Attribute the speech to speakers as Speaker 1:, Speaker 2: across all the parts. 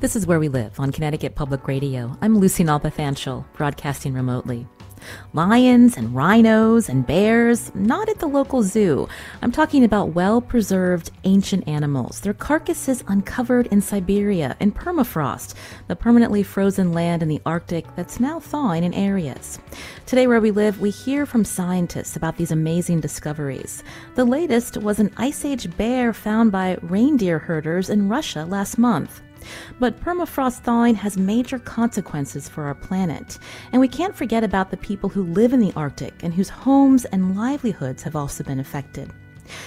Speaker 1: This is Where We Live on Connecticut Public Radio. I'm Lucy Nalpathanchil, broadcasting remotely. Lions and rhinos and bears, not at the local zoo. I'm talking about well preserved ancient animals, their carcasses uncovered in Siberia in permafrost, the permanently frozen land in the Arctic that's now thawing in areas. Today, where we live, we hear from scientists about these amazing discoveries. The latest was an Ice Age bear found by reindeer herders in Russia last month. But permafrost thawing has major consequences for our planet, and we can't forget about the people who live in the Arctic and whose homes and livelihoods have also been affected.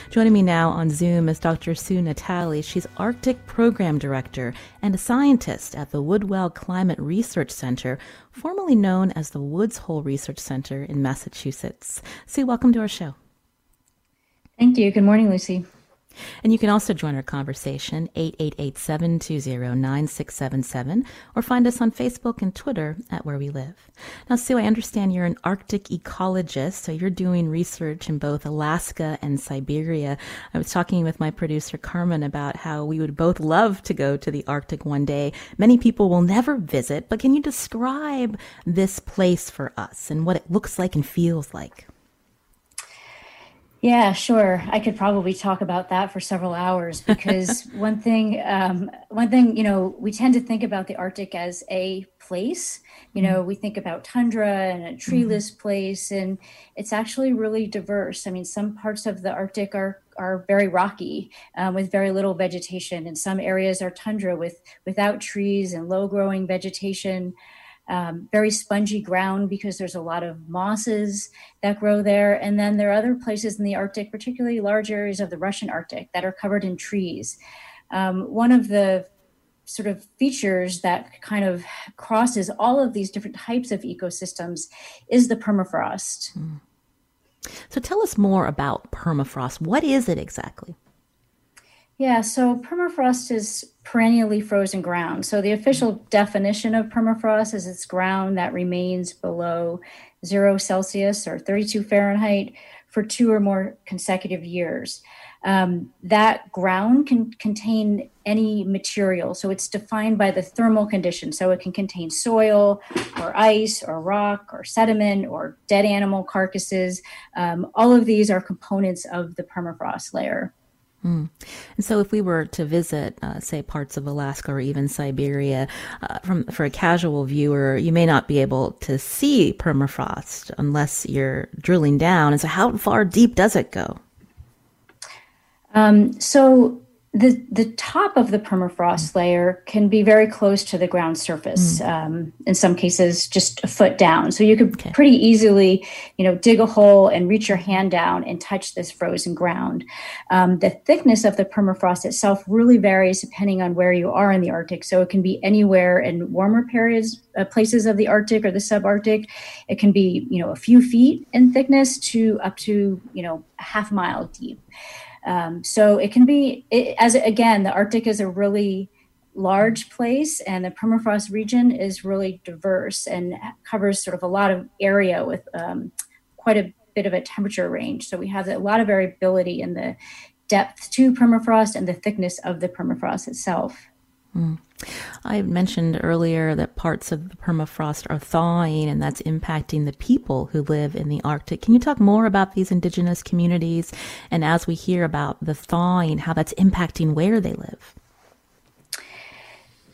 Speaker 1: Joining me now on Zoom is Dr. Sue Natali. She's Arctic Program Director and a scientist at the Woodwell Climate Research Center, formerly known as the Woods Hole Research Center in Massachusetts. Sue, welcome to our show.
Speaker 2: Thank you. Good morning, Lucy.
Speaker 1: And you can also join our conversation, 888-720-9677, or find us on Facebook and Twitter at Where We Live. Now, Sue, I understand you're an Arctic ecologist, so you're doing research in both Alaska and Siberia. I was talking with my producer, Carmen, about how we would both love to go to the Arctic one day. Many people will never visit, but can you describe this place for us and what it looks like and feels like?
Speaker 2: Yeah, sure. I could probably talk about that for several hours because one thing, um, one thing, you know, we tend to think about the Arctic as a place. You know, mm-hmm. we think about tundra and a treeless mm-hmm. place, and it's actually really diverse. I mean, some parts of the Arctic are are very rocky um, with very little vegetation, and some areas are tundra with without trees and low growing vegetation um, very spongy ground because there's a lot of mosses that grow there. And then there are other places in the Arctic, particularly large areas of the Russian Arctic, that are covered in trees. Um, one of the sort of features that kind of crosses all of these different types of ecosystems is the permafrost. Mm.
Speaker 1: So tell us more about permafrost. What is it exactly?
Speaker 2: Yeah, so permafrost is perennially frozen ground. So the official definition of permafrost is it's ground that remains below zero Celsius or 32 Fahrenheit for two or more consecutive years. Um, that ground can contain any material. So it's defined by the thermal conditions. So it can contain soil or ice or rock or sediment or dead animal carcasses. Um, all of these are components of the permafrost layer.
Speaker 1: Mm. And so, if we were to visit, uh, say, parts of Alaska or even Siberia, uh, from for a casual viewer, you may not be able to see permafrost unless you're drilling down. And so, how far deep does it go?
Speaker 2: Um, so, the the top of the permafrost layer can be very close to the ground surface. Mm. Um, in some cases, just a foot down. So you could okay. pretty easily, you know, dig a hole and reach your hand down and touch this frozen ground. Um, the thickness of the permafrost itself really varies depending on where you are in the Arctic. So it can be anywhere in warmer periods, uh, places of the Arctic or the subarctic. It can be, you know, a few feet in thickness to up to, you know, a half mile deep. Um, so it can be, it, as again, the Arctic is a really large place and the permafrost region is really diverse and covers sort of a lot of area with um, quite a bit of a temperature range. So we have a lot of variability in the depth to permafrost and the thickness of the permafrost itself.
Speaker 1: Mm. I mentioned earlier that parts of the permafrost are thawing and that's impacting the people who live in the Arctic. Can you talk more about these indigenous communities and as we hear about the thawing, how that's impacting where they live?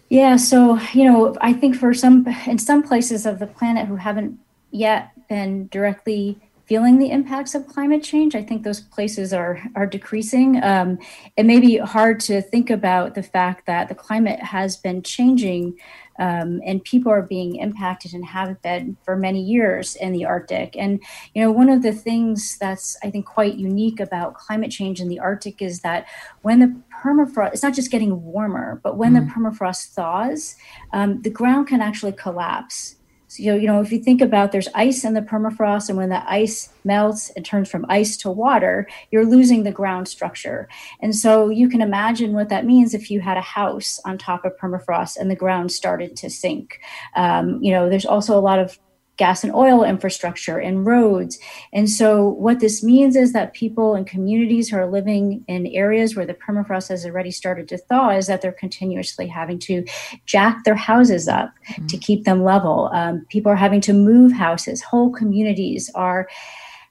Speaker 2: Yeah, so, you know, I think for some, in some places of the planet who haven't yet been directly feeling the impacts of climate change. I think those places are are decreasing. Um, it may be hard to think about the fact that the climate has been changing. Um, and people are being impacted and have been for many years in the Arctic. And you know, one of the things that's I think quite unique about climate change in the Arctic is that when the permafrost, it's not just getting warmer, but when mm. the permafrost thaws, um, the ground can actually collapse so, you know, if you think about there's ice in the permafrost, and when the ice melts and turns from ice to water, you're losing the ground structure. And so you can imagine what that means if you had a house on top of permafrost and the ground started to sink. Um, you know, there's also a lot of gas and oil infrastructure and roads. And so, what this means is that people and communities who are living in areas where the permafrost has already started to thaw is that they're continuously having to jack their houses up mm-hmm. to keep them level. Um, people are having to move houses, whole communities are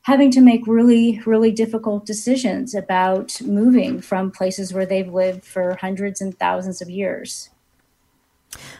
Speaker 2: having to make really, really difficult decisions about moving from places where they've lived for hundreds and thousands of years.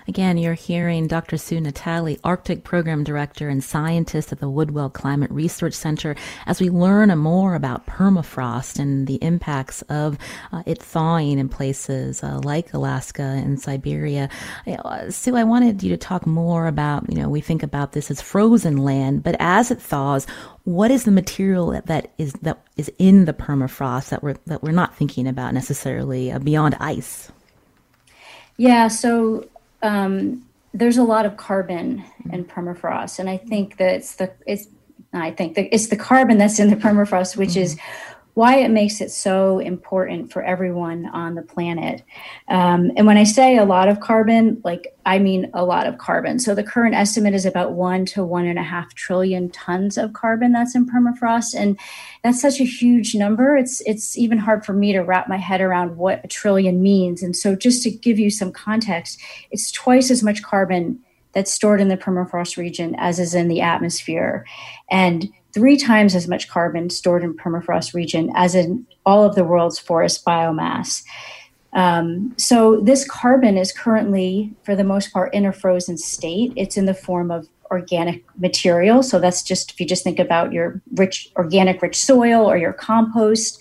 Speaker 1: Again, you're hearing Dr. Sue Natali, Arctic Program Director and Scientist at the Woodwell Climate Research Center, as we learn more about permafrost and the impacts of uh, it thawing in places uh, like Alaska and Siberia. Uh, Sue, I wanted you to talk more about, you know, we think about this as frozen land, but as it thaws, what is the material that, that is that is in the permafrost that we're that we're not thinking about necessarily uh, beyond ice?
Speaker 2: Yeah, so um, there's a lot of carbon in permafrost, and I think that it's the it's I think that it's the carbon that's in the permafrost, which mm-hmm. is why it makes it so important for everyone on the planet. Um, and when I say a lot of carbon, like I mean a lot of carbon. So the current estimate is about one to one and a half trillion tons of carbon that's in permafrost, and that's such a huge number. It's it's even hard for me to wrap my head around what a trillion means. And so just to give you some context, it's twice as much carbon that's stored in the permafrost region as is in the atmosphere. And three times as much carbon stored in permafrost region as in all of the world's forest biomass. Um, so this carbon is currently, for the most part, in a frozen state. It's in the form of organic material. So that's just if you just think about your rich organic rich soil or your compost.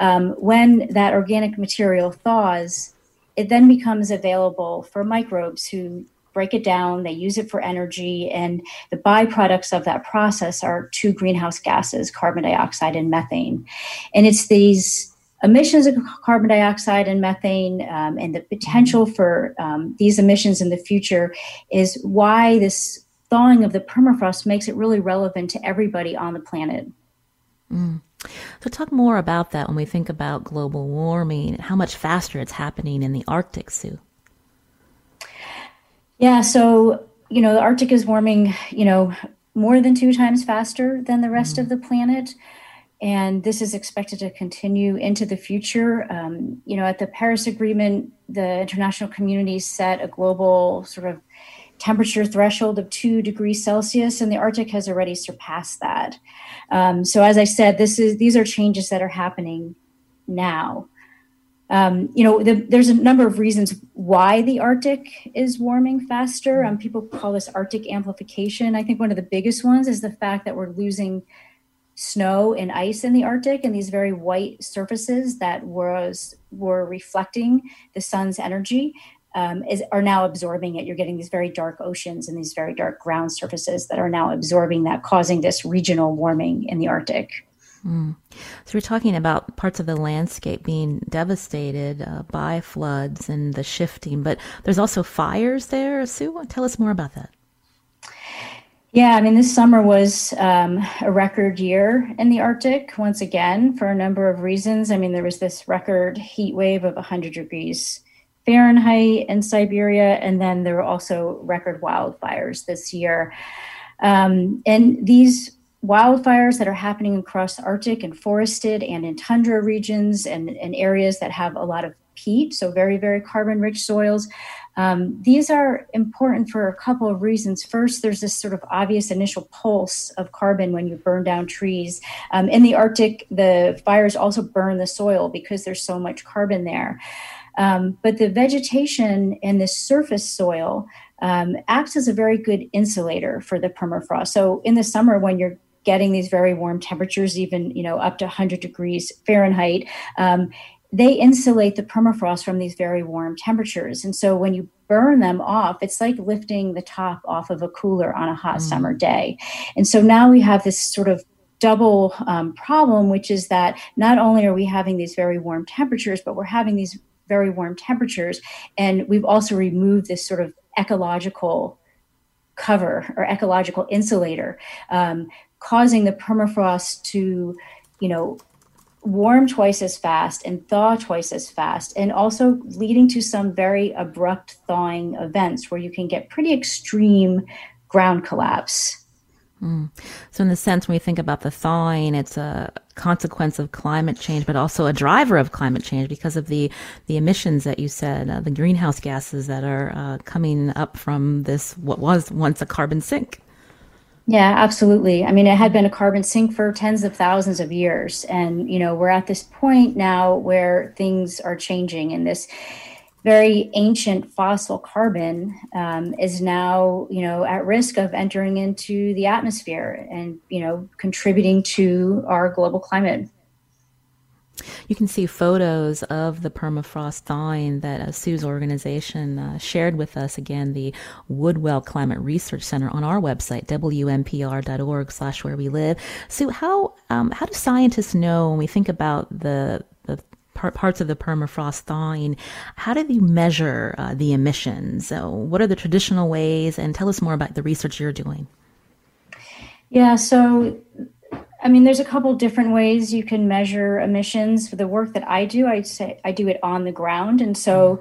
Speaker 2: Um, when that organic material thaws, it then becomes available for microbes who break it down, they use it for energy, and the byproducts of that process are two greenhouse gases, carbon dioxide and methane. And it's these emissions of carbon dioxide and methane um, and the potential for um, these emissions in the future is why this thawing of the permafrost makes it really relevant to everybody on the planet.
Speaker 1: Mm. So, talk more about that when we think about global warming, and how much faster it's happening in the Arctic, Sue.
Speaker 2: Yeah, so you know the Arctic is warming, you know, more than two times faster than the rest mm of the planet, and this is expected to continue into the future. Um, you know, at the Paris Agreement, the international community set a global sort of temperature threshold of two degrees Celsius, and the Arctic has already surpassed that. Um, so, as I said, this is these are changes that are happening now um, you know, the, there's a number of reasons why the Arctic is warming faster. Um, people call this Arctic amplification. I think one of the biggest ones is the fact that we're losing snow and ice in the Arctic, and these very white surfaces that was were reflecting the sun's energy um, is are now absorbing it. You're getting these very dark oceans and these very dark ground surfaces that are now absorbing that, causing this regional warming in the Arctic.
Speaker 1: Mm. So we're talking about parts of the landscape being devastated uh, by floods and the shifting, but there's also fires there. Sue, tell us more about that.
Speaker 2: Yeah, I mean, this summer was um, a record year in the Arctic once again for a number of reasons. I mean, there was this record heat wave of 100 degrees Fahrenheit in Siberia, and then there were also record wildfires this year. Um, and these wildfires that are happening across Arctic and forested and in tundra regions and, and areas that have a lot of peat, so very, very carbon rich soils. Um, these are important for a couple of reasons. First, there's this sort of obvious initial pulse of carbon when you burn down trees. Um, in the Arctic, the fires also burn the soil because there's so much carbon there. Um, but the vegetation in the surface soil um, acts as a very good insulator for the permafrost. So in the summer, when you're getting these very warm temperatures, even you know up to 100 degrees Fahrenheit. Um, they insulate the permafrost from these very warm temperatures. And so when you burn them off, it's like lifting the top off of a cooler on a hot mm. summer day. And so now we have this sort of double um, problem, which is that not only are we having these very warm temperatures, but we're having these very warm temperatures. And we've also removed this sort of ecological cover or ecological insulator, um, causing the permafrost to, you know, warm twice as fast and thaw twice as fast, and also leading to some very abrupt thawing events where you can get pretty extreme ground collapse.
Speaker 1: Mm. So, in the sense, when we think about the thawing, it's a consequence of climate change, but also a driver of climate change because of the the emissions that you said, uh, the greenhouse gases that are uh, coming up from this what was once a carbon sink.
Speaker 2: Yeah, absolutely. I mean, it had been a carbon sink for tens of thousands of years. And, you know, we're at this point now where things are changing and this very ancient fossil carbon um, is now, you know, at risk of entering into the atmosphere and, you know, contributing to our global climate.
Speaker 1: You can see photos of the permafrost thawing that uh, Sue's organization uh, shared with us. Again, the Woodwell Climate Research Center on our website, wnpr.org slash where we live. Sue, how, um, how do scientists know when we think about the, the parts of the permafrost thawing, how do you measure uh, the emissions? So what are the traditional ways? And tell us more about the research you're doing.
Speaker 2: Yeah, so I mean, there's a couple different ways you can measure emissions. For the work that I do, I say I do it on the ground, and so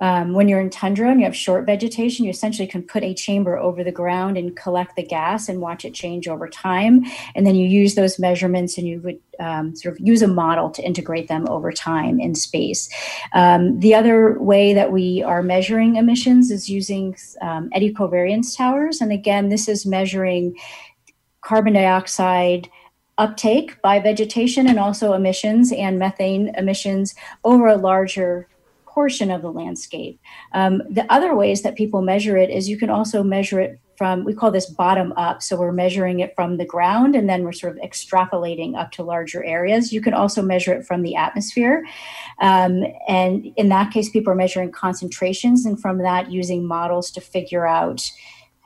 Speaker 2: um, when you're in tundra and you have short vegetation, you essentially can put a chamber over the ground and collect the gas and watch it change over time. And then you use those measurements and you would um, sort of use a model to integrate them over time in space. Um, the other way that we are measuring emissions is using um, eddy covariance towers. And again, this is measuring carbon dioxide uptake by vegetation and also emissions and methane emissions over a larger portion of the landscape. Um, the other ways that people measure it is you can also measure it from, we call this bottom up. So we're measuring it from the ground and then we're sort of extrapolating up to larger areas. You can also measure it from the atmosphere. Um, and in that case, people are measuring concentrations and from that using models to figure out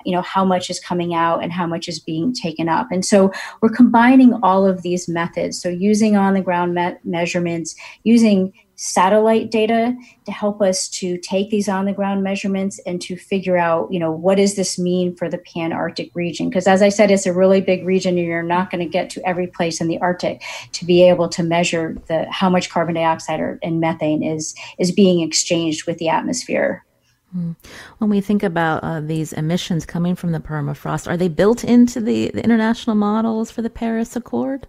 Speaker 2: you know how much is coming out and how much is being taken up. And so we're combining all of these methods. So using on the ground me- measurements using satellite data to help us to take these on the ground measurements and to figure out you know what does this mean for the pan arctic region? Because as i said it's a really big region and you're not going to get to every place in the arctic to be able to measure the how much carbon dioxide or, and methane is is being exchanged with the atmosphere.
Speaker 1: When we think about uh, these emissions coming from the permafrost, are they built into the, the international models for the Paris Accord?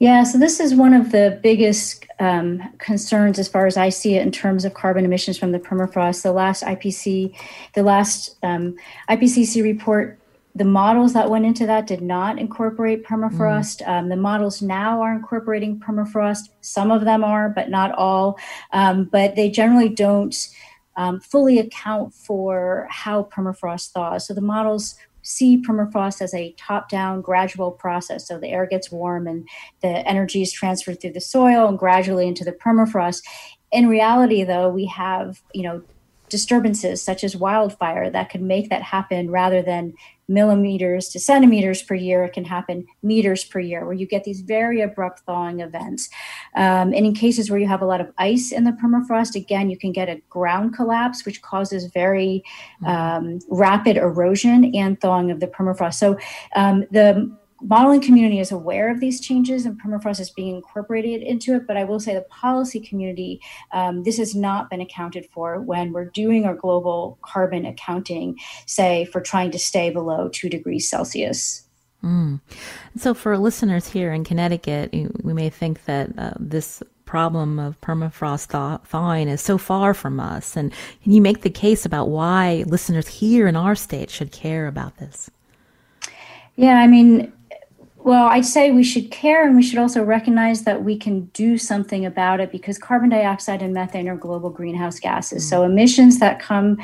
Speaker 2: Yeah, so this is one of the biggest um, concerns as far as I see it in terms of carbon emissions from the permafrost. The last IPC, the last um, IPCC report, the models that went into that did not incorporate permafrost. Mm. Um, the models now are incorporating permafrost. Some of them are, but not all. Um, but they generally don't um, fully account for how permafrost thaws. So the models see permafrost as a top down gradual process. So the air gets warm and the energy is transferred through the soil and gradually into the permafrost. In reality, though, we have, you know, disturbances such as wildfire that could make that happen rather than millimeters to centimeters per year. It can happen meters per year, where you get these very abrupt thawing events. Um, and in cases where you have a lot of ice in the permafrost, again, you can get a ground collapse, which causes very um, rapid erosion and thawing of the permafrost. So um, the modeling community is aware of these changes and permafrost is being incorporated into it but i will say the policy community um, this has not been accounted for when we're doing our global carbon accounting say for trying to stay below two degrees celsius.
Speaker 1: Mm. so for listeners here in connecticut we may think that uh, this problem of permafrost thaw- thawing is so far from us. And can you make the case about why listeners here in our state should care about this?
Speaker 2: Yeah, I mean, well, I'd say we should care and we should also recognize that we can do something about it because carbon dioxide and methane are global greenhouse gases. Mm. So emissions that come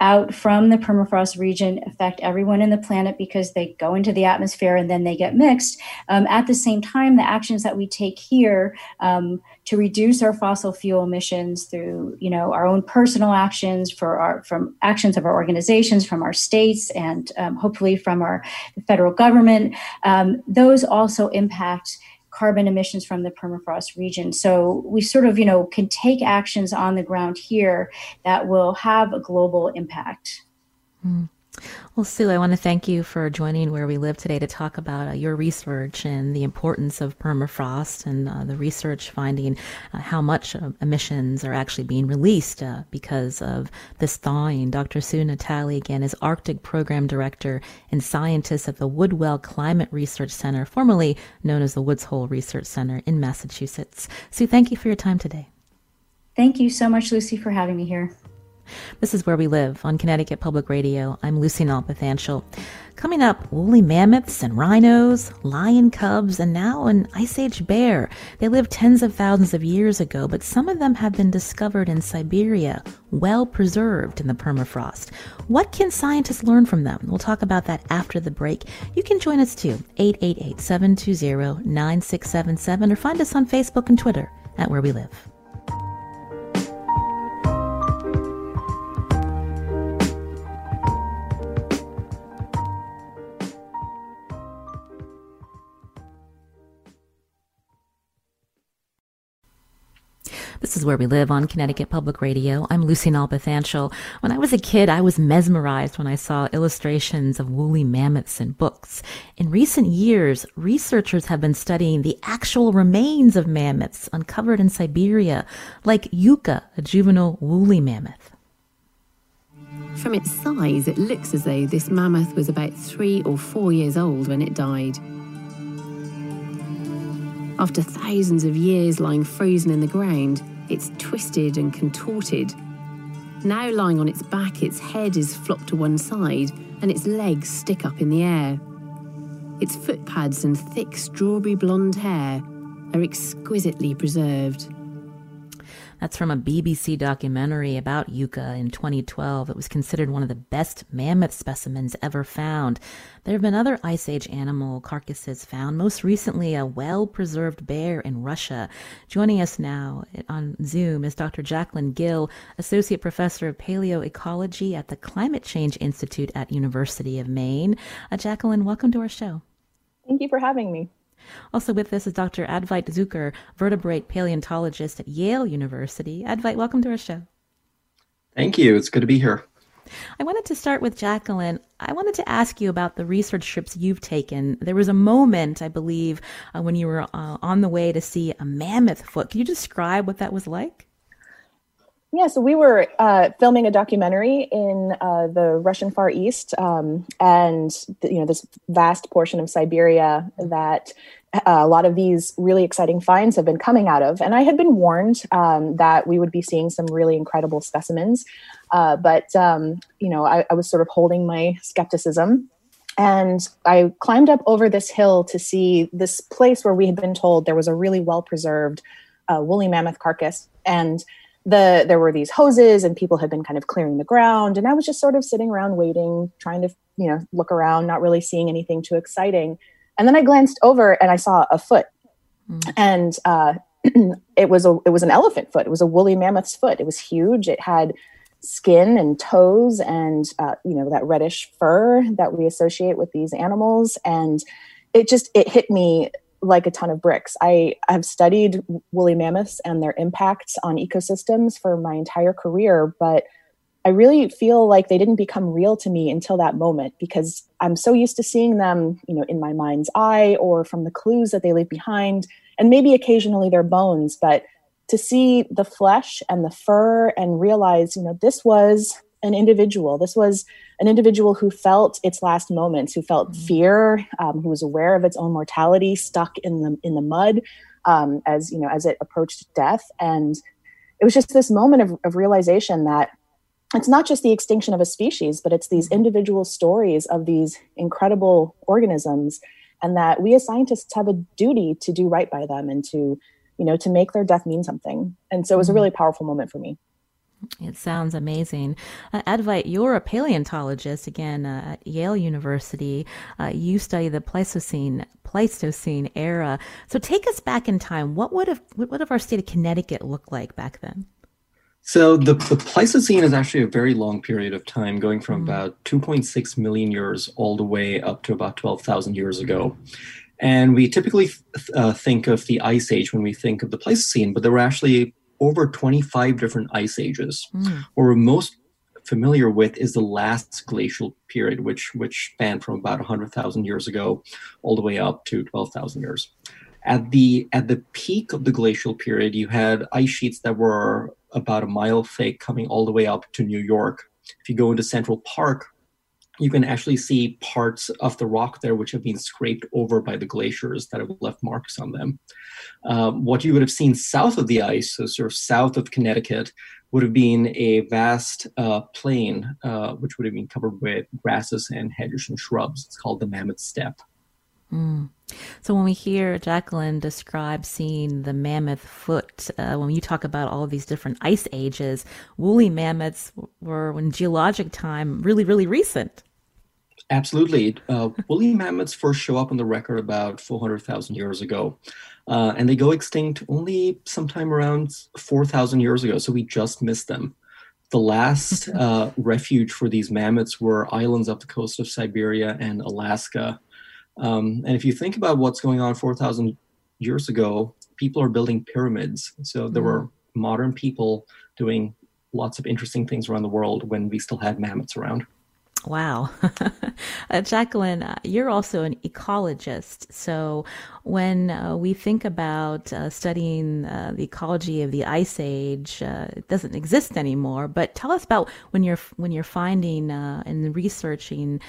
Speaker 2: out from the permafrost region affect everyone in the planet because they go into the atmosphere and then they get mixed. Um, at the same time, the actions that we take here um, to reduce our fossil fuel emissions through, you know, our own personal actions, for our from actions of our organizations, from our states, and um, hopefully from our federal government, um, those also impact carbon emissions from the permafrost region. So we sort of, you know, can take actions on the ground here that will have a global impact.
Speaker 1: Mm. Well, Sue, I want to thank you for joining Where We Live today to talk about uh, your research and the importance of permafrost and uh, the research finding uh, how much uh, emissions are actually being released uh, because of this thawing. Dr. Sue Natali, again, is Arctic Program Director and scientist at the Woodwell Climate Research Center, formerly known as the Woods Hole Research Center in Massachusetts. Sue, thank you for your time today.
Speaker 2: Thank you so much, Lucy, for having me here.
Speaker 1: This is Where We Live on Connecticut Public Radio. I'm Lucy Nalpathanchil. Coming up, woolly mammoths and rhinos, lion cubs, and now an ice age bear. They lived tens of thousands of years ago, but some of them have been discovered in Siberia, well preserved in the permafrost. What can scientists learn from them? We'll talk about that after the break. You can join us too, 888 720 9677, or find us on Facebook and Twitter at Where We Live. This is Where We Live on Connecticut Public Radio. I'm Lucy Nalpathanchil. When I was a kid, I was mesmerized when I saw illustrations of woolly mammoths in books. In recent years, researchers have been studying the actual remains of mammoths uncovered in Siberia, like Yuka, a juvenile woolly mammoth.
Speaker 3: From its size, it looks as though this mammoth was about three or four years old when it died. After thousands of years lying frozen in the ground, it's twisted and contorted. Now lying on its back, its head is flopped to one side and its legs stick up in the air. Its footpads and thick strawberry blonde hair are exquisitely preserved.
Speaker 1: That's from a BBC documentary about Yuka in 2012. It was considered one of the best mammoth specimens ever found. There have been other Ice Age animal carcasses found, most recently, a well preserved bear in Russia. Joining us now on Zoom is Dr. Jacqueline Gill, Associate Professor of Paleoecology at the Climate Change Institute at University of Maine. Uh, Jacqueline, welcome to our show.
Speaker 4: Thank you for having me.
Speaker 1: Also with us is Dr. Advait Jukar, vertebrate paleontologist at Yale University. Advait, welcome to our show.
Speaker 5: Thank you. It's good to be here.
Speaker 1: I wanted to start with Jacqueline. I wanted to ask you about the research trips you've taken. There was a moment, I believe, uh, when you were uh, on the way to see a mammoth foot. Can you describe what that was like?
Speaker 4: Yeah, so we were uh, filming a documentary in uh, the Russian Far East, um, and you know this vast portion of Siberia that uh, a lot of these really exciting finds have been coming out of. And I had been warned um, that we would be seeing some really incredible specimens, uh, but um, you know I, I was sort of holding my skepticism and I climbed up over this hill to see this place where we had been told there was a really well preserved uh, woolly mammoth carcass. And the there were these hoses and people had been kind of clearing the ground. And i was just sort of sitting around waiting trying to you know look around not really seeing anything too exciting. And then i glanced over and i saw a foot. Mm. and uh, it was a it was an elephant foot. It was a woolly mammoth's foot. It was huge. It had skin and toes and uh, you know that reddish fur that we associate with these animals. And it just it hit me like a ton of bricks. I have studied woolly mammoths and their impacts on ecosystems for my entire career, but I really feel like they didn't become real to me until that moment because I'm so used to seeing them, you know, in my mind's eye or from the clues that they leave behind and maybe occasionally their bones, but to see the flesh and the fur and realize, you know, this was an individual. This was an individual who felt its last moments, who felt mm-hmm. fear, um, who was aware of its own mortality, stuck in the in the mud um, as you know as it approached death. And it was just this moment of, of realization that it's not just the extinction of a species, but it's these mm-hmm. individual stories of these incredible organisms, and that we as scientists have a duty to do right by them and to you know to make their death mean something. And so it was a mm-hmm. really powerful moment for me.
Speaker 1: It sounds amazing. Uh, Advait, you're a paleontologist again uh, at Yale University. Uh, you study the Pleistocene Pleistocene era. So take us back in time. What would have what would have our state of Connecticut look like back then?
Speaker 5: So the, the Pleistocene is actually a very long period of time, going from mm. about 2.6 million years all the way up to about 12,000 years ago. And we typically uh, think of the Ice Age when we think of the Pleistocene, but there were actually over 25 different ice ages. Mm. What we're most familiar with is the last glacial period, which which spanned from about 100,000 years ago all the way up to 12,000 years. At the at the peak of the glacial period, you had ice sheets that were about a mile thick, coming all the way up to New York. If you go into Central Park, you can actually see parts of the rock there which have been scraped over by the glaciers that have left marks on them. Um, what you would have seen south of the ice, so sort of south of Connecticut, would have been a vast uh, plain uh, which would have been covered with grasses and hedges and shrubs. It's called the Mammoth Steppe.
Speaker 1: Mm. So when we hear Jacqueline describe seeing the mammoth foot, uh, when you talk about all these different ice ages, woolly mammoths were in geologic time really, really recent.
Speaker 5: Absolutely. Uh, woolly mammoths first show up on the record about 400,000 years ago. Uh, and they go extinct only sometime around 4,000 years ago. So we just missed them. The last uh, refuge for these mammoths were islands off the coast of Siberia and Alaska. Um, and if you think about what's going on 4,000 years ago, people are building pyramids. So there mm. were modern people doing lots of interesting things around the world when we still had mammoths around.
Speaker 1: Wow. uh, Jacqueline, uh, you're also an ecologist. So when uh, we think about uh, studying uh, the ecology of the ice age, uh, it doesn't exist anymore. But tell us about when you're when you're finding and researching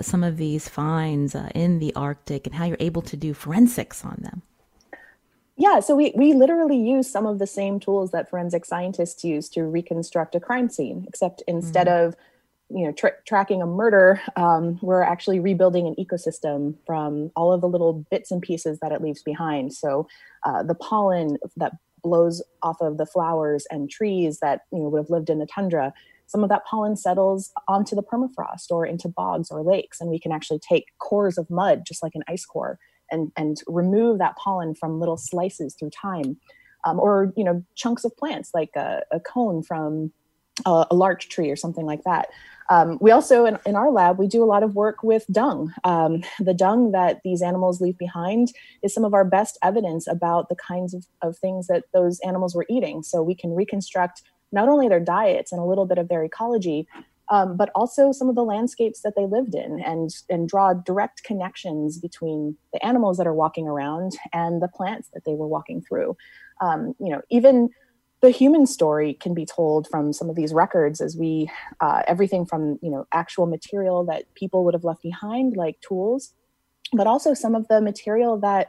Speaker 1: some of these finds in the Arctic and how you're able to do forensics on them.
Speaker 4: Yeah, so we, we literally use some of the same tools that forensic scientists use to reconstruct a crime scene, except instead mm-hmm. of you know tra- tracking a murder um, we're actually rebuilding an ecosystem from all of the little bits and pieces that it leaves behind. So uh, the pollen that blows off of the flowers and trees that you know would have lived in the tundra some of that pollen settles onto the permafrost or into bogs or lakes and we can actually take cores of mud just like an ice core and and remove that pollen from little slices through time. Um, or you know chunks of plants like a, a cone from a, a larch tree or something like that um, we also, in, in, our lab, we do a lot of work with dung. Um, the dung that these animals leave behind is some of our best evidence about the kinds of, of things that those animals were eating. So we can reconstruct not only their diets and a little bit of their ecology, um, but also some of the landscapes that they lived in and, and draw direct connections between the animals that are walking around and the plants that they were walking through. Um, you know, even the human story can be told from some of these records as we uh, everything from you know actual material that people would have left behind like tools but also some of the material that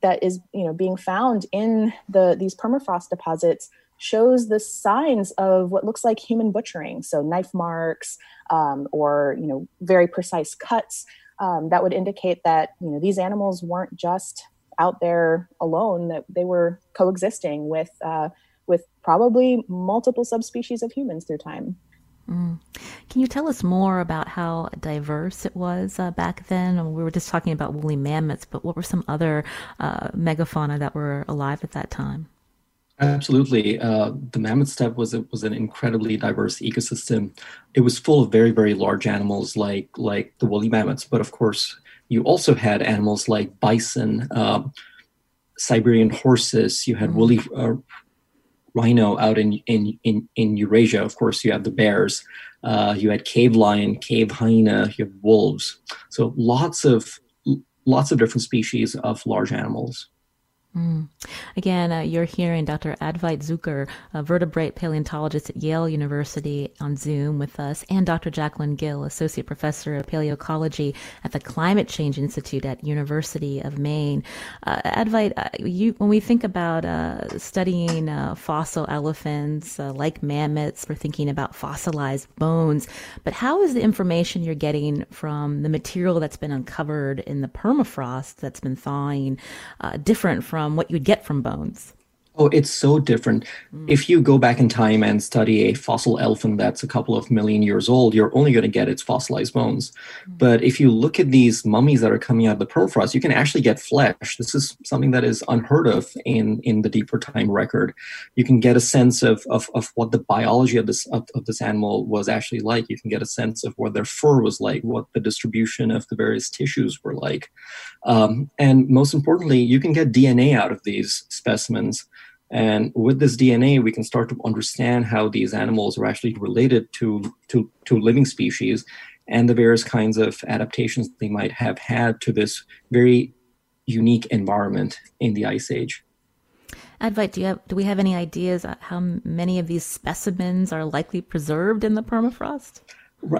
Speaker 4: that is you know being found in the these permafrost deposits shows the signs of what looks like human butchering. So knife marks um, or you know very precise cuts um, that would indicate that you know these animals weren't just out there alone that they were coexisting with uh, with probably multiple subspecies of humans through time.
Speaker 1: Mm. Can you tell us more about how diverse it was uh, back then? We were just talking about woolly mammoths, but what were some other uh, megafauna that were alive at that time?
Speaker 5: Absolutely, uh, the mammoth steppe was was an incredibly diverse ecosystem. It was full of very very large animals like like the woolly mammoths, but of course you also had animals like bison, uh, Siberian horses. You had mm. woolly uh, rhino out in, in, in, in Eurasia. Of course, you have the bears. Uh, you had cave lion, cave hyena. You have wolves. So lots of lots of different species of large animals.
Speaker 1: Mm. Again, uh, you're hearing Dr. Advait Jukar, a vertebrate paleontologist at Yale University, on Zoom with us, and Dr. Jacqueline Gill, associate professor of paleoecology at the Climate Change Institute at University of Maine. Uh, Advait, uh, you, when we think about uh, studying uh, fossil elephants uh, like mammoths, we're thinking about fossilized bones. But how is the information you're getting from the material that's been uncovered in the permafrost that's been thawing different from from what you'd get from bones?
Speaker 5: Oh, it's so different. Mm. If you go back in time and study a fossil elephant that's a couple of million years old, you're only going to get its fossilized bones. Mm. But if you look at these mummies that are coming out of the permafrost, you can actually get flesh. This is something that is unheard of in, in the deeper time record. You can get a sense of, of, of what the biology of this of, of this animal was actually like. You can get a sense of what their fur was like, what the distribution of the various tissues were like. Um, and most importantly, you can get DNA out of these specimens. And with this DNA, we can start to understand how these animals are actually related to, to, to living species and the various kinds of adaptations they might have had to this very unique environment in the Ice Age.
Speaker 1: Advait, do you have do we have any ideas how many of these specimens are likely preserved in the permafrost?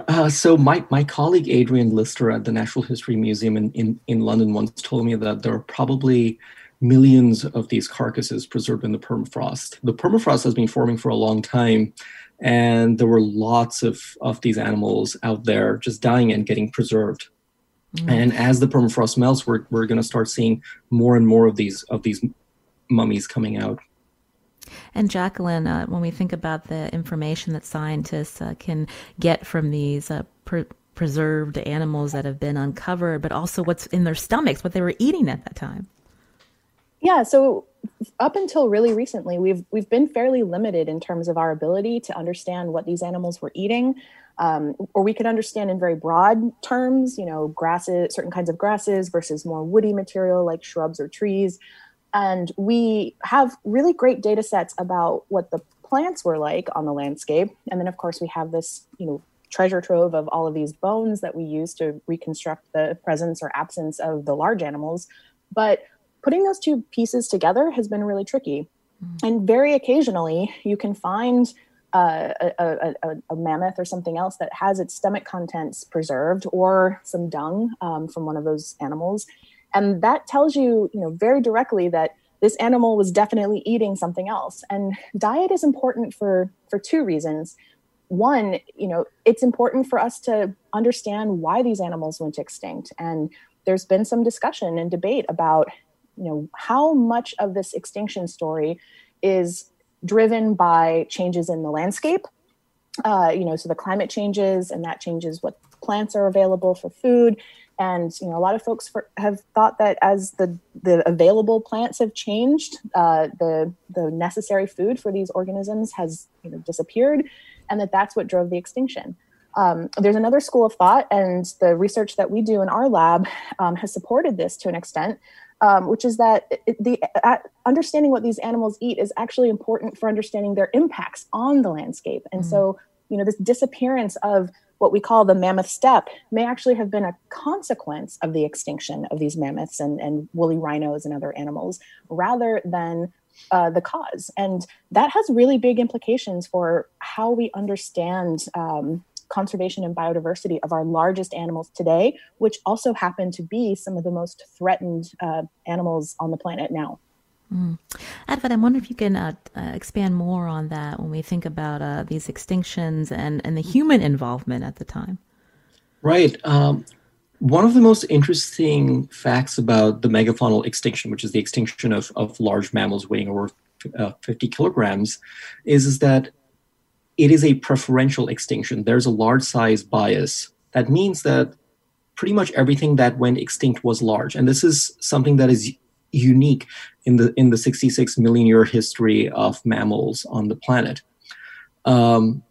Speaker 5: Uh, so my, my colleague Adrian Lister at the Natural History Museum in, in, in London once told me that there are probably millions of these carcasses preserved in the permafrost. The permafrost has been forming for a long time, and there were lots of, of these animals out there just dying and getting preserved. Mm. And as the permafrost melts, we're, we're going to start seeing more and more of these of these mummies coming out.
Speaker 1: And Jacqueline, uh, when we think about the information that scientists uh, can get from these uh, per- preserved animals that have been uncovered, but also what's in their stomachs, what they were eating at that time.
Speaker 4: Yeah, so up until really recently, we've we've been fairly limited in terms of our ability to understand what these animals were eating, um, or we could understand in very broad terms, you know, grasses, certain kinds of grasses versus more woody material like shrubs or trees, and we have really great data sets about what the plants were like on the landscape, and then of course we have this, you know, treasure trove of all of these bones that we use to reconstruct the presence or absence of the large animals, but putting those two pieces together has been really tricky. Mm-hmm. And very occasionally, you can find uh, a, a, a, a, mammoth or something else that has its stomach contents preserved or some dung um, from one of those animals. And that tells you, you know, very directly that this animal was definitely eating something else. And diet is important for, for two reasons. One, you know, it's important for us to understand why these animals went extinct. And there's been some discussion and debate about you know how much of this extinction story is driven by changes in the landscape uh, you know so the climate changes and that changes what plants are available for food. And you know a lot of folks for, have thought that as the the available plants have changed uh, the the necessary food for these organisms has you know disappeared and that that's what drove the extinction. Um, there's another school of thought and the research that we do in our lab um, has supported this to an extent um, which is that the uh, understanding what these animals eat is actually important for understanding their impacts on the landscape. And mm-hmm. so, you know, this disappearance of what we call the mammoth steppe may actually have been a consequence of the extinction of these mammoths and, and woolly rhinos and other animals rather than uh, the cause. And that has really big implications for how we understand um, conservation and biodiversity of our largest animals today, which also happen to be some of the most threatened uh, animals on the planet now.
Speaker 1: Mm. Advait, I wonder if you can uh, uh, expand more on that when we think about uh, these extinctions and, and the human involvement at the time.
Speaker 5: Right. Um, one of the most interesting facts about the megafaunal extinction, which is the extinction of, of large mammals weighing over uh, 50 kilograms, is, is that it is a preferential extinction. There's a large size bias. That means that pretty much everything that went extinct was large. And this is something that is unique in the in the 66 million year history of mammals on the planet. Um,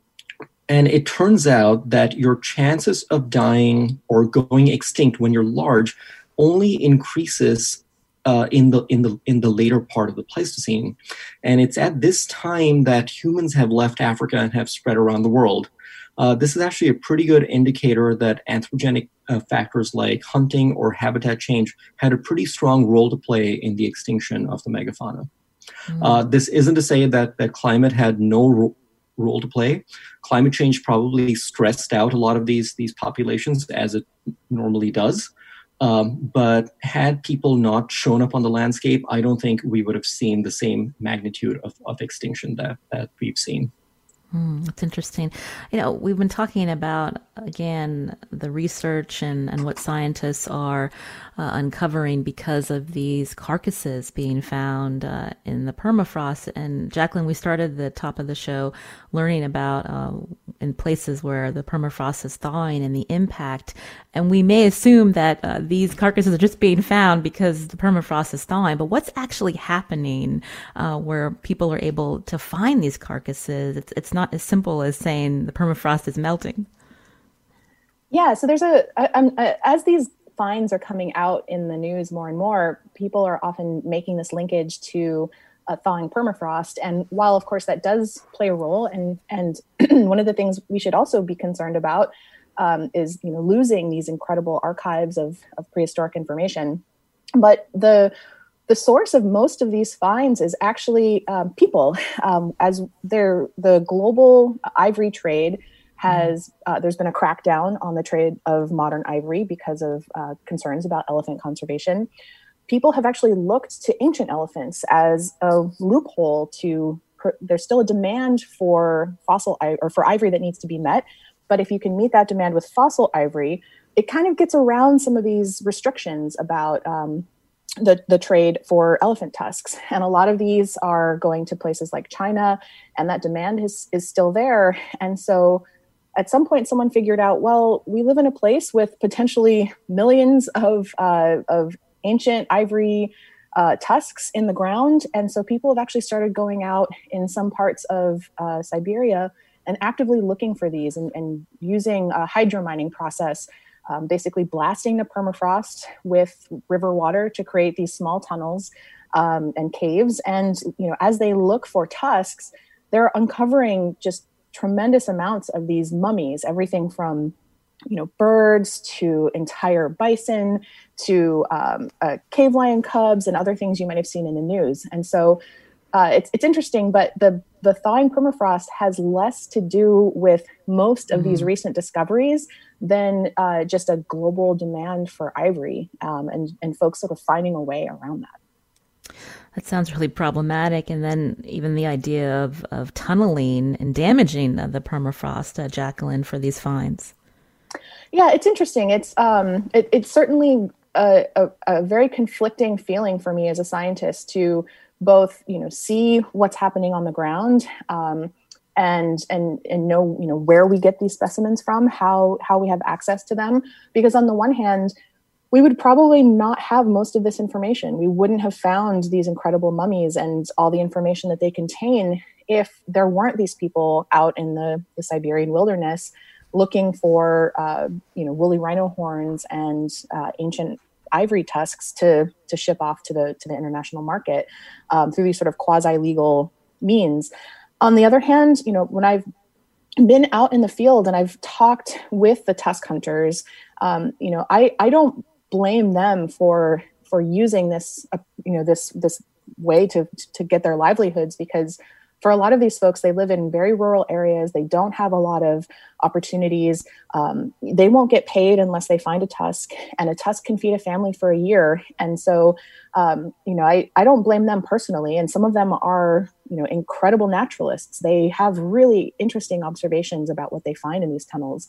Speaker 5: and it turns out that your chances of dying or going extinct when you're large only increases uh, in the in the in the later part of the Pleistocene, and it's at this time that humans have left Africa and have spread around the world. Uh, this is actually a pretty good indicator that anthropogenic uh, factors like hunting or habitat change had a pretty strong role to play in the extinction of the megafauna. Mm. this isn't to say that that climate had no ro- role to play. Climate change probably stressed out a lot of these these populations as it normally does. Um, but had people not shown up on the landscape, I don't think we would have seen the same magnitude of, of extinction that, that we've seen.
Speaker 1: Mm, that's interesting. You know, we've been talking about, again, the research and, and what scientists are uh, uncovering because of these carcasses being found uh, in the permafrost. And Jacqueline, we started the top of the show learning about uh, in places where the permafrost is thawing and the impact. And we may assume that uh, these carcasses are just being found because the permafrost is thawing. But what's actually happening uh, where people are able to find these carcasses? It's, it's not as simple as saying the permafrost is melting.
Speaker 4: Yeah, so there's a, a, a as these finds are coming out in the news more and more, people are often making this linkage to thawing permafrost. And while, of course, that does play a role, and and one of the things we should also be concerned about um, is you know losing these incredible archives of, of prehistoric information. But the the source of most of these finds is actually um, people, um, as the global ivory trade has uh, there's been a crackdown on the trade of modern ivory because of uh, concerns about elephant conservation. People have actually looked to ancient elephants as a loophole to. There's still a demand for fossil or for ivory that needs to be met, but if you can meet that demand with fossil ivory, it kind of gets around some of these restrictions about um, the, the trade for elephant tusks. And a lot of these are going to places like China, and that demand is, is still there. And so at some point someone figured out well we live in a place with potentially millions of, uh, of ancient ivory uh, tusks in the ground and so people have actually started going out in some parts of uh, siberia and actively looking for these and, and using a hydro mining process um, basically blasting the permafrost with river water to create these small tunnels um, and caves and you know as they look for tusks they're uncovering just tremendous amounts of these mummies, everything from you know birds to entire bison to um, uh, cave lion cubs and other things you might have seen in the news. And so uh, it's it's interesting, but the the thawing permafrost has less to do with most of mm-hmm. these recent discoveries than uh, just a global demand for ivory um, and and folks sort of finding a way around that.
Speaker 1: That sounds really problematic. And then even the idea of, of tunneling and damaging the, the permafrost, uh, Jacqueline, for these finds.
Speaker 4: Yeah, it's interesting. It's um, it, it's certainly a, a, a, very conflicting feeling for me as a scientist to both, you know, see what's happening on the ground um, and and and know, you know, where we get these specimens from, how how we have access to them. Because on the one hand, we would probably not have most of this information. We wouldn't have found these incredible mummies and all the information that they contain if there weren't these people out in the, the Siberian wilderness looking for, uh, you know, woolly rhino horns and uh, ancient ivory tusks to to ship off to the to the international market um, through these sort of quasi legal means. On the other hand, you know, when I've been out in the field and I've talked with the tusk hunters, um, you know, I I don't blame them for for using this uh, you know this this way to to get their livelihoods because for a lot of these folks they live in very rural areas. They don't have a lot of opportunities. Um, they won't get paid unless they find a tusk and a tusk can feed a family for a year. And so um, you know I, I don't blame them personally and some of them are you know incredible naturalists. They have really interesting observations about what they find in these tunnels.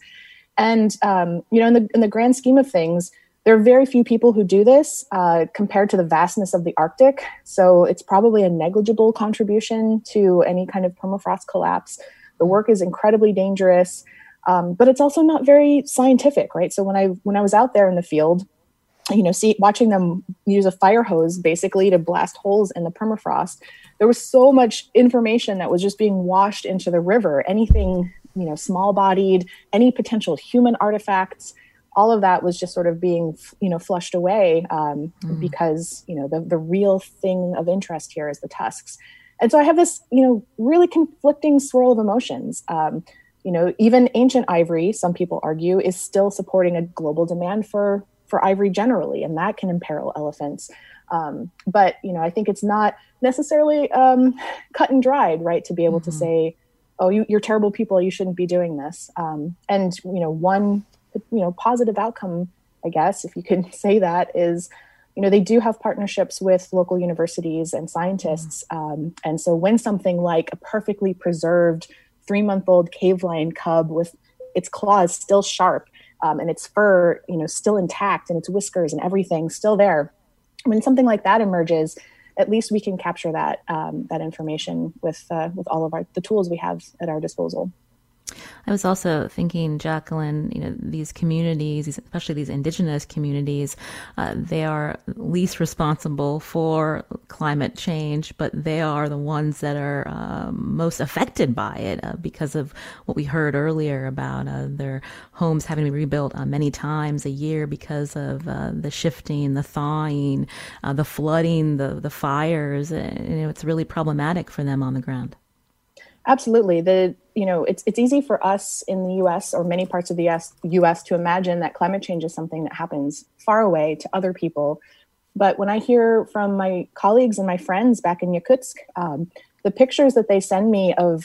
Speaker 4: And um, you know in the in the grand scheme of things there are very few people who do this uh, compared to the vastness of the Arctic. So it's probably a negligible contribution to any kind of permafrost collapse. The work is incredibly dangerous, um, but it's also not very scientific, right? So when I when I was out there in the field, you know, see watching them use a fire hose basically to blast holes in the permafrost, there was so much information that was just being washed into the river. Anything you know, small bodied, any potential human artifacts all of that was just sort of being you know flushed away um, mm. because you know the, the real thing of interest here is the tusks and so i have this you know really conflicting swirl of emotions um, you know even ancient ivory some people argue is still supporting a global demand for for ivory generally and that can imperil elephants um, but you know i think it's not necessarily um, cut and dried right to be able mm-hmm. to say oh you, are terrible people you shouldn't be doing this um, and you know one you know positive outcome i guess if you can say that is you know they do have partnerships with local universities and scientists mm-hmm. um, and so when something like a perfectly preserved three month old cave lion cub with its claws still sharp um, and its fur, you know, still intact and its whiskers and everything still there. When something like that emerges, at least we can capture that um, that information with uh, with all of our the tools we have at our disposal.
Speaker 1: I was also thinking, Jacqueline, you know, these communities, especially these indigenous communities, uh, they are least responsible for climate change, but they are the ones that are uh, most affected by it uh, because of what we heard earlier about uh, their homes having to be rebuilt uh, many times a year because of uh, the shifting, the thawing, the flooding, the, the fires. And, you know, it's really problematic for them on the ground.
Speaker 4: Absolutely. The you know it's it's easy for us in the U.S. or many parts of the US, U.S. to imagine that climate change is something that happens far away to other people. But when I hear from my colleagues and my friends back in Yakutsk, um, the pictures that they send me of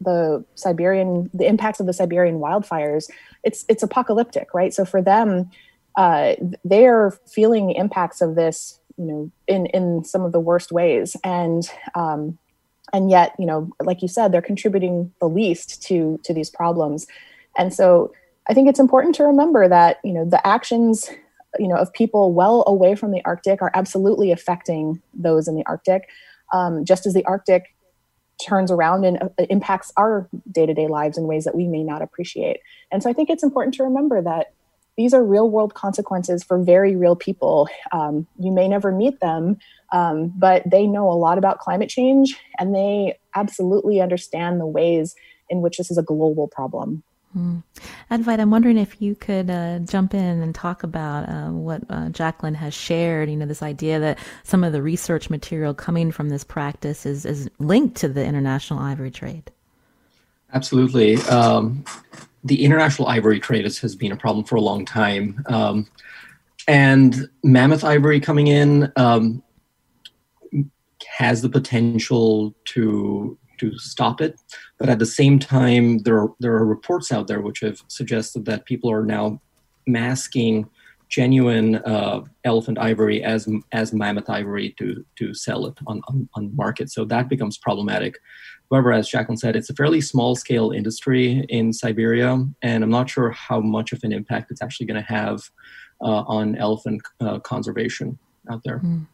Speaker 4: the Siberian, the impacts of the Siberian wildfires, it's it's apocalyptic, right? So for them, uh, they are feeling the impacts of this, you know, in in some of the worst ways, and um, and yet you know like you said they're contributing the least to to these problems. And so i think it's important to remember that you know the actions you know of people well away from the arctic are absolutely affecting those in the arctic. Um, just as the arctic turns around and uh, impacts our day-to-day lives in ways that we may not appreciate. And so i think it's important to remember that these are real world consequences for very real people. Um, you may never meet them, um, but they know a lot about climate change and they absolutely understand the ways in which this is a global problem.
Speaker 1: Mm. Advait, I'm wondering if you could uh, jump in and talk about uh, what uh, Jacqueline has shared. You know, this idea that some of the research material coming from this practice is, is linked to the international ivory trade.
Speaker 5: Absolutely. Um, the international ivory trade has, has been a problem for a long time. Um, and mammoth ivory coming in um, has the potential to to stop it, but at the same time, there are, there are reports out there which have suggested that people are now masking genuine uh, elephant ivory as as mammoth ivory to to sell it on, on on market. So that becomes problematic. However, as Jacqueline said, it's a fairly small scale industry in Siberia, and I'm not sure how much of an impact it's actually going to have uh, on elephant uh, conservation out there. Mm.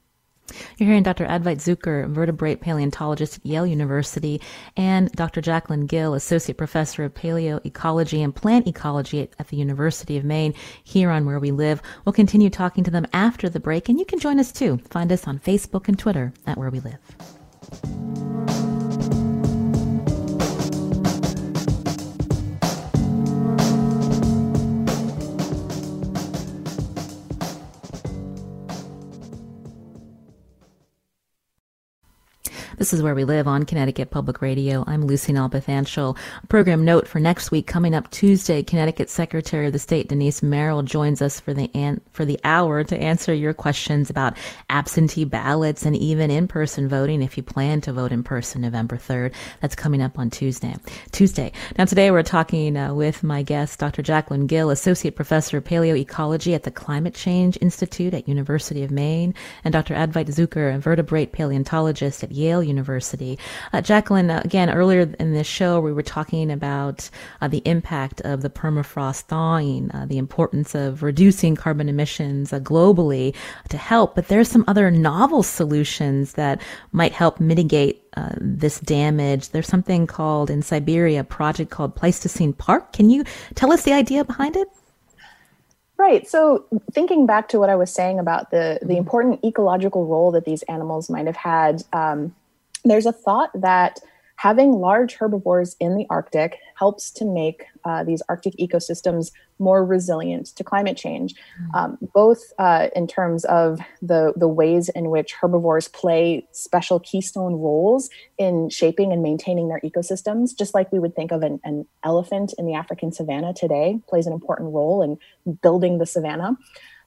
Speaker 1: You're hearing Dr. Advait Jukar, vertebrate paleontologist at Yale University, and Dr. Jacqueline Gill, associate professor of paleoecology and plant ecology at, at the University of Maine, here on Where We Live. We'll continue talking to them after the break, and you can join us too. Find us on Facebook and Twitter at Where We Live. This is Where We Live on Connecticut Public Radio. I'm Lucy Nalpathanchil. Program note for next week coming up Tuesday, Connecticut Secretary of the State Denise Merrill joins us for the an- for the hour to answer your questions about absentee ballots and even in-person voting if you plan to vote in person November 3rd. That's coming up on Tuesday. Tuesday. Now today we're talking uh, with my guest Dr. Jacqueline Gill, Associate Professor of Paleoecology at the Climate Change Institute at University of Maine, and Dr. Advait Jukar, a vertebrate paleontologist at Yale University. Uh, Jacqueline, uh, again, earlier in this show, we were talking about uh, the impact of the permafrost thawing, uh, the importance of reducing carbon emissions uh, globally to help, but there's some other novel solutions that might help mitigate uh, this damage. There's something called in Siberia, a project called Pleistocene Park. Can you tell us the idea behind it?
Speaker 4: Right. So thinking back to what I was saying about the the important ecological role that these animals might have had um, there's a thought that having large herbivores in the Arctic helps to make uh, these Arctic ecosystems more resilient to climate change, mm. um, both uh, in terms of the, the ways in which herbivores play special keystone roles in shaping and maintaining their ecosystems, just like we would think of an, an elephant in the African savanna today plays an important role in building the savanna.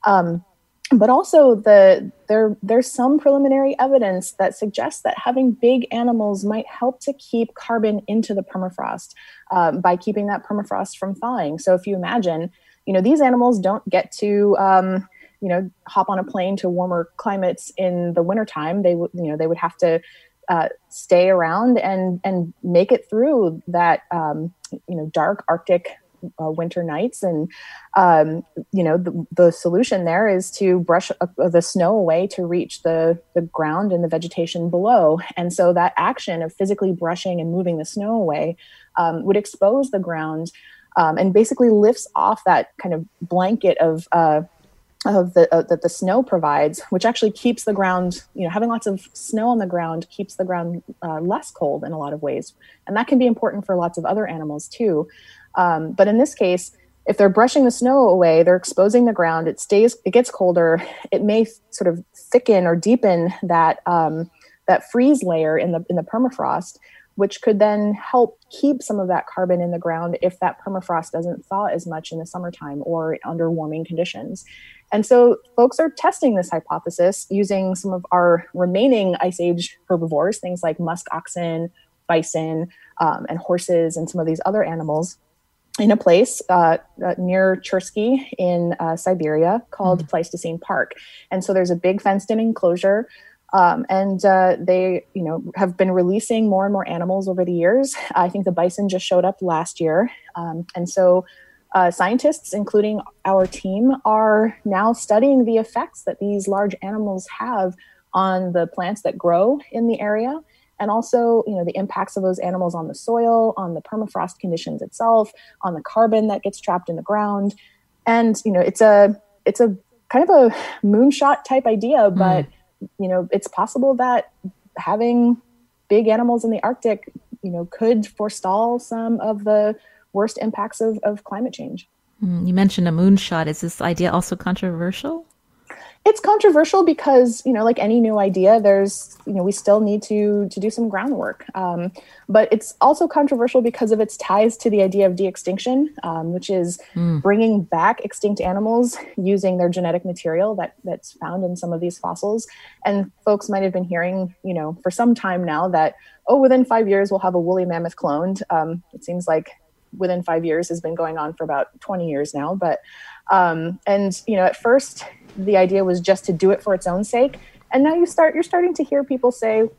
Speaker 4: Um, but also the there there's some preliminary evidence that suggests that having big animals might help to keep carbon into the permafrost um, by keeping that permafrost from thawing. So if you imagine, you know, these animals don't get to um, you know hop on a plane to warmer climates in the wintertime. They would you know they would have to uh, stay around and and make it through that um, you know dark Arctic uh, winter nights. And um, you know the, the solution there is to brush uh, the snow away to reach the the ground and the vegetation below. And so that action of physically brushing and moving the snow away um, would expose the ground. Um, and basically lifts off that kind of blanket of uh, of the uh, that the snow provides, which actually keeps the ground, you know, having lots of snow on the ground keeps the ground uh, less cold in a lot of ways, and that can be important for lots of other animals too. Um, but in this case, if they're brushing the snow away, they're exposing the ground. It stays, it gets colder. It may sort of thicken or deepen that um, that freeze layer in the in the permafrost, which could then help keep some of that carbon in the ground if that permafrost doesn't thaw as much in the summertime or under warming conditions. And so folks are testing this hypothesis using some of our remaining ice age herbivores, things like musk oxen, bison, um, and horses, and some of these other animals in a place uh, uh, near Chersky in uh, Siberia called mm-hmm. Pleistocene Park. And so there's a big fenced in enclosure. Um, and uh, they, you know, have been releasing more and more animals over the years. I think the bison just showed up last year, um, and so uh, scientists, including our team, are now studying the effects that these large animals have on the plants that grow in the area and also you know the impacts of those animals on the soil on the permafrost conditions itself on the carbon that gets trapped in the ground and you know it's a it's a kind of a moonshot type idea hmm. but mm. you know it's possible that having big animals in the arctic you know could forestall some of the worst impacts of, of climate change.
Speaker 1: Mm, you mentioned a moonshot. Is this idea also controversial?
Speaker 4: It's controversial because you know, like any new idea, there's you know we still need to to do some groundwork. Um, but it's also controversial because of its ties to the idea of de-extinction, um, which is mm. bringing back extinct animals using their genetic material that that's found in some of these fossils. And folks might have been hearing, you know, for some time now that oh, within five years we'll have a woolly mammoth cloned. Um, it seems like within five years has been going on for about 20 years now. But, um, and, you know, at first the idea was just to do it for its own sake. And now you start, you're starting to hear people say,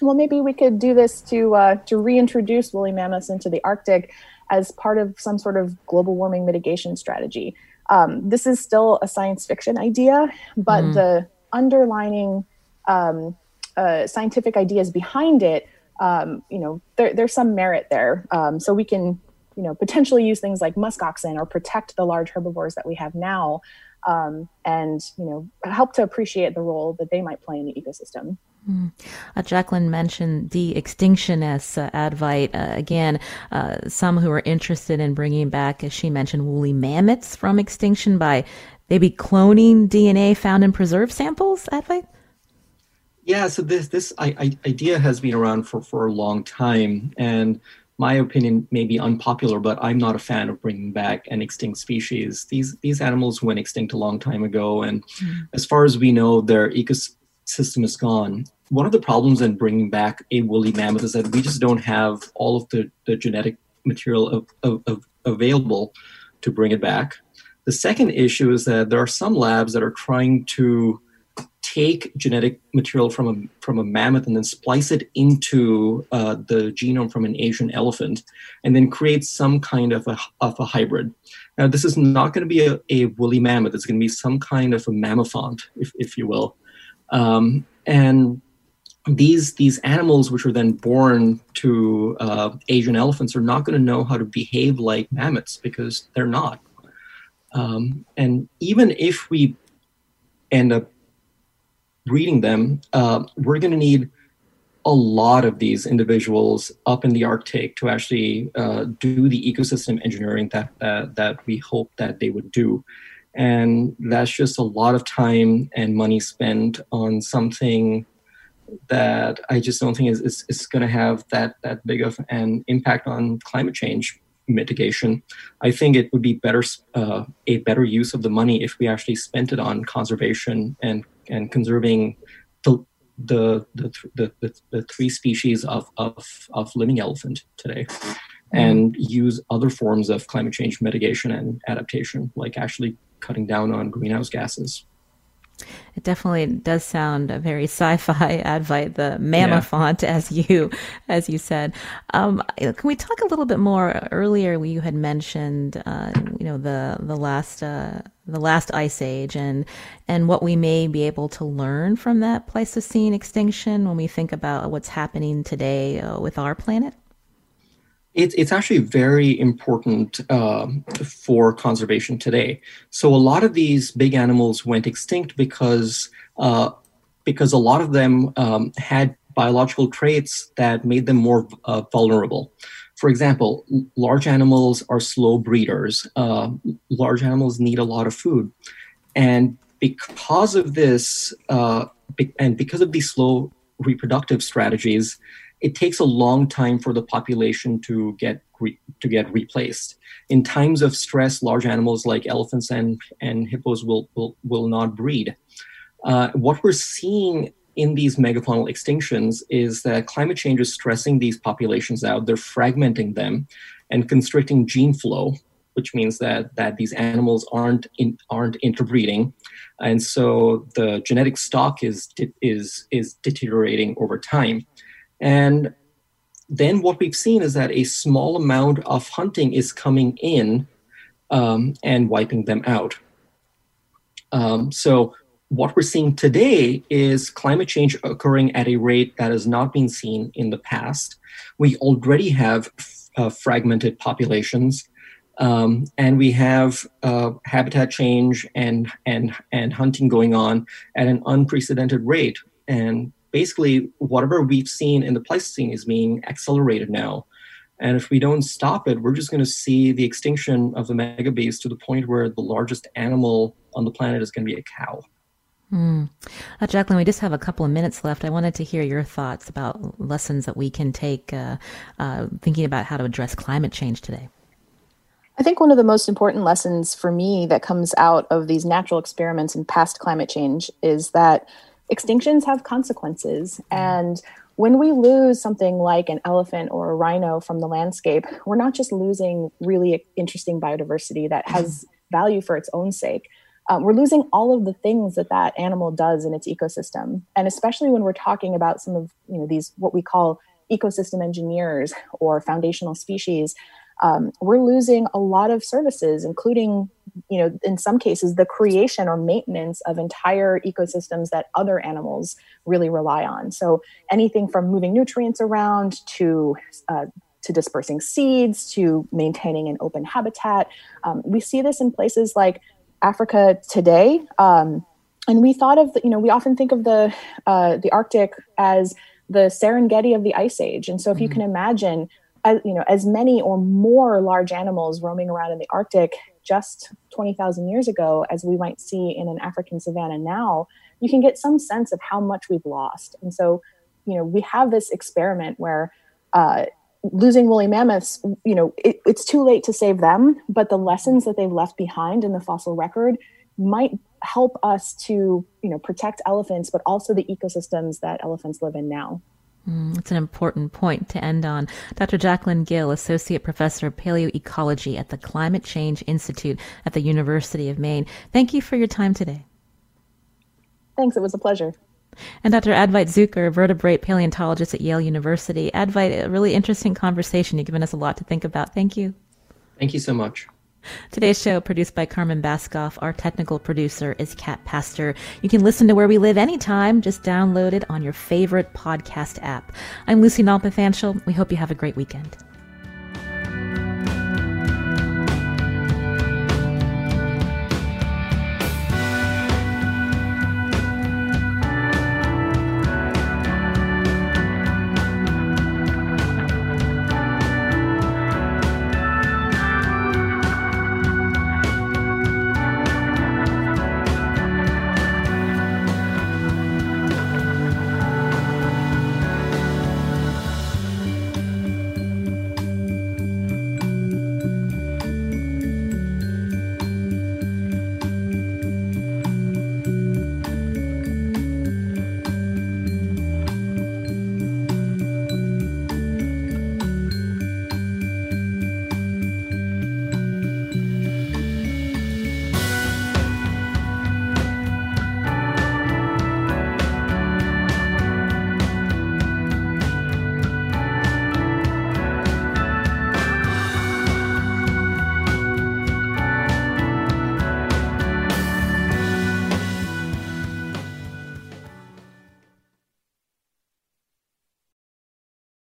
Speaker 4: well, maybe we could do this to, uh, to reintroduce woolly mammoths into the Arctic as part of some sort of global warming mitigation strategy. Um, this is still a science fiction idea, but mm. the underlining um, uh, scientific ideas behind it, um, you know, there, there's some merit there. Um, so we can you know potentially use things like musk oxen or protect the large herbivores that we have now um, and you know help to appreciate the role that they might play in the ecosystem
Speaker 1: Mm. Uh, Jacqueline mentioned de-extinctionists uh, Advait. Uh, again, uh, some who are interested in bringing back, as she mentioned, woolly mammoths from extinction by maybe cloning DNA found in preserved samples, Advait?
Speaker 5: Yeah, so this this I, I, idea has been around for, for a long time, and my opinion may be unpopular, but I'm not a fan of bringing back an extinct species. These these animals went extinct a long time ago, and mm. as far as we know, their ecosystem is gone. One of the problems in bringing back a woolly mammoth is that we just don't have all of the, the genetic material of, of, of available to bring it back. The second issue is that there are some labs that are trying to take genetic material from a from a mammoth and then splice it into uh, the genome from an Asian elephant, and then create some kind of a of a hybrid. Now, this is not going to be a, a woolly mammoth. It's going to be some kind of a mammothont, if if you will, um, and these these animals which are then born to uh, Asian elephants are not going to know how to behave like mammoths because they're not. Um, and even if we end up breeding them, uh, we're going to need a lot of these individuals up in the Arctic to actually uh, do the ecosystem engineering that, that that we hope that they would do, and that's just a lot of time and money spent on something that I just don't think is is, is going to have that that big of an impact on climate change mitigation. I think it would be better uh, a better use of the money if we actually spent it on conservation and and conserving the the the, the, the, the three species of, of, of living elephant today mm-hmm. and use other forms of climate change mitigation and adaptation like actually cutting down on greenhouse gases
Speaker 1: It definitely does sound a very sci-fi Advait, the mamma yeah. font, as you as you said. Um, can we talk a little bit more? Earlier, you had mentioned, uh, you know, the the last uh, the last ice age and and what we may be able to learn from that Pleistocene extinction when we think about what's happening today uh, with our planet.
Speaker 5: It's, it's actually very important uh, for conservation today. So a lot of these big animals went extinct because uh, because a lot of them um, had biological traits that made them more uh, vulnerable. For example, large animals are slow breeders. Uh, large animals need a lot of food, and because of this, uh, be- and because of these slow reproductive strategies, it takes a long time for the population to get re- to get replaced. In times of stress, large animals like elephants and, and hippos will, will, will not breed. Uh, what we're seeing in these megafaunal extinctions is that climate change is stressing these populations out. They're fragmenting them and constricting gene flow, which means that that these animals aren't in, aren't interbreeding, and so the genetic stock is is is deteriorating over time. And then what we've seen is that a small amount of hunting is coming in um, and wiping them out. Um, so what we're seeing today is climate change occurring at a rate that has not been seen in the past. We already have uh, fragmented populations, um, and we have uh, habitat change and and and hunting going on at an unprecedented rate. And basically whatever we've seen in the Pleistocene is being accelerated now. And if we don't stop it, we're just going to see the extinction of the megabeast to the point where the largest animal on the planet is going to be a cow.
Speaker 1: Mm. Uh, Jacqueline, we just have a couple of minutes left. I wanted to hear your thoughts about lessons that we can take uh, uh, thinking about how to address climate change today.
Speaker 4: I think one of the most important lessons for me that comes out of these natural experiments and past climate change is that extinctions have consequences. Mm-hmm. And when we lose something like an elephant or a rhino from the landscape, we're not just losing really interesting biodiversity that has mm-hmm. value for its own sake. Um, we're losing all of the things that that animal does in its ecosystem, and especially when we're talking about some of you know these what we call ecosystem engineers or foundational species um, we're losing a lot of services, including, you know, in some cases, the creation or maintenance of entire ecosystems that other animals really rely on. So anything from moving nutrients around to uh, to dispersing seeds to maintaining an open habitat. Um, we see this in places like Africa today. Um, and we thought of, you know, we often think of the uh, the Arctic as the Serengeti of the Ice Age. And so, if mm-hmm. you can imagine as, you know, as many or more large animals roaming around in the Arctic just 20,000 years ago as we might see in an African savanna now, you can get some sense of how much we've lost. And so, you know, we have this experiment where uh, losing woolly mammoths, you know, it, it's too late to save them, but the lessons that they've left behind in the fossil record might help us to, you know, protect elephants, but also the ecosystems that elephants live in now.
Speaker 1: Mm, it's an important point to end on. Dr. Jacqueline Gill, Associate Professor of Paleoecology at the Climate Change Institute at the University of Maine. Thank you for your time today.
Speaker 4: Thanks, it was a pleasure.
Speaker 1: And Dr. Advait Jukar, vertebrate paleontologist at Yale University. Advait, a really interesting conversation. You've given us a lot to think about. Thank you.
Speaker 5: Thank you so much.
Speaker 1: Today's show produced by Carmen Baskauf. Our technical producer is Kat Pastor. You can listen to Where We Live anytime. Just download it on your favorite podcast app. I'm Lucy Nalpathanchil. We hope you have a great weekend.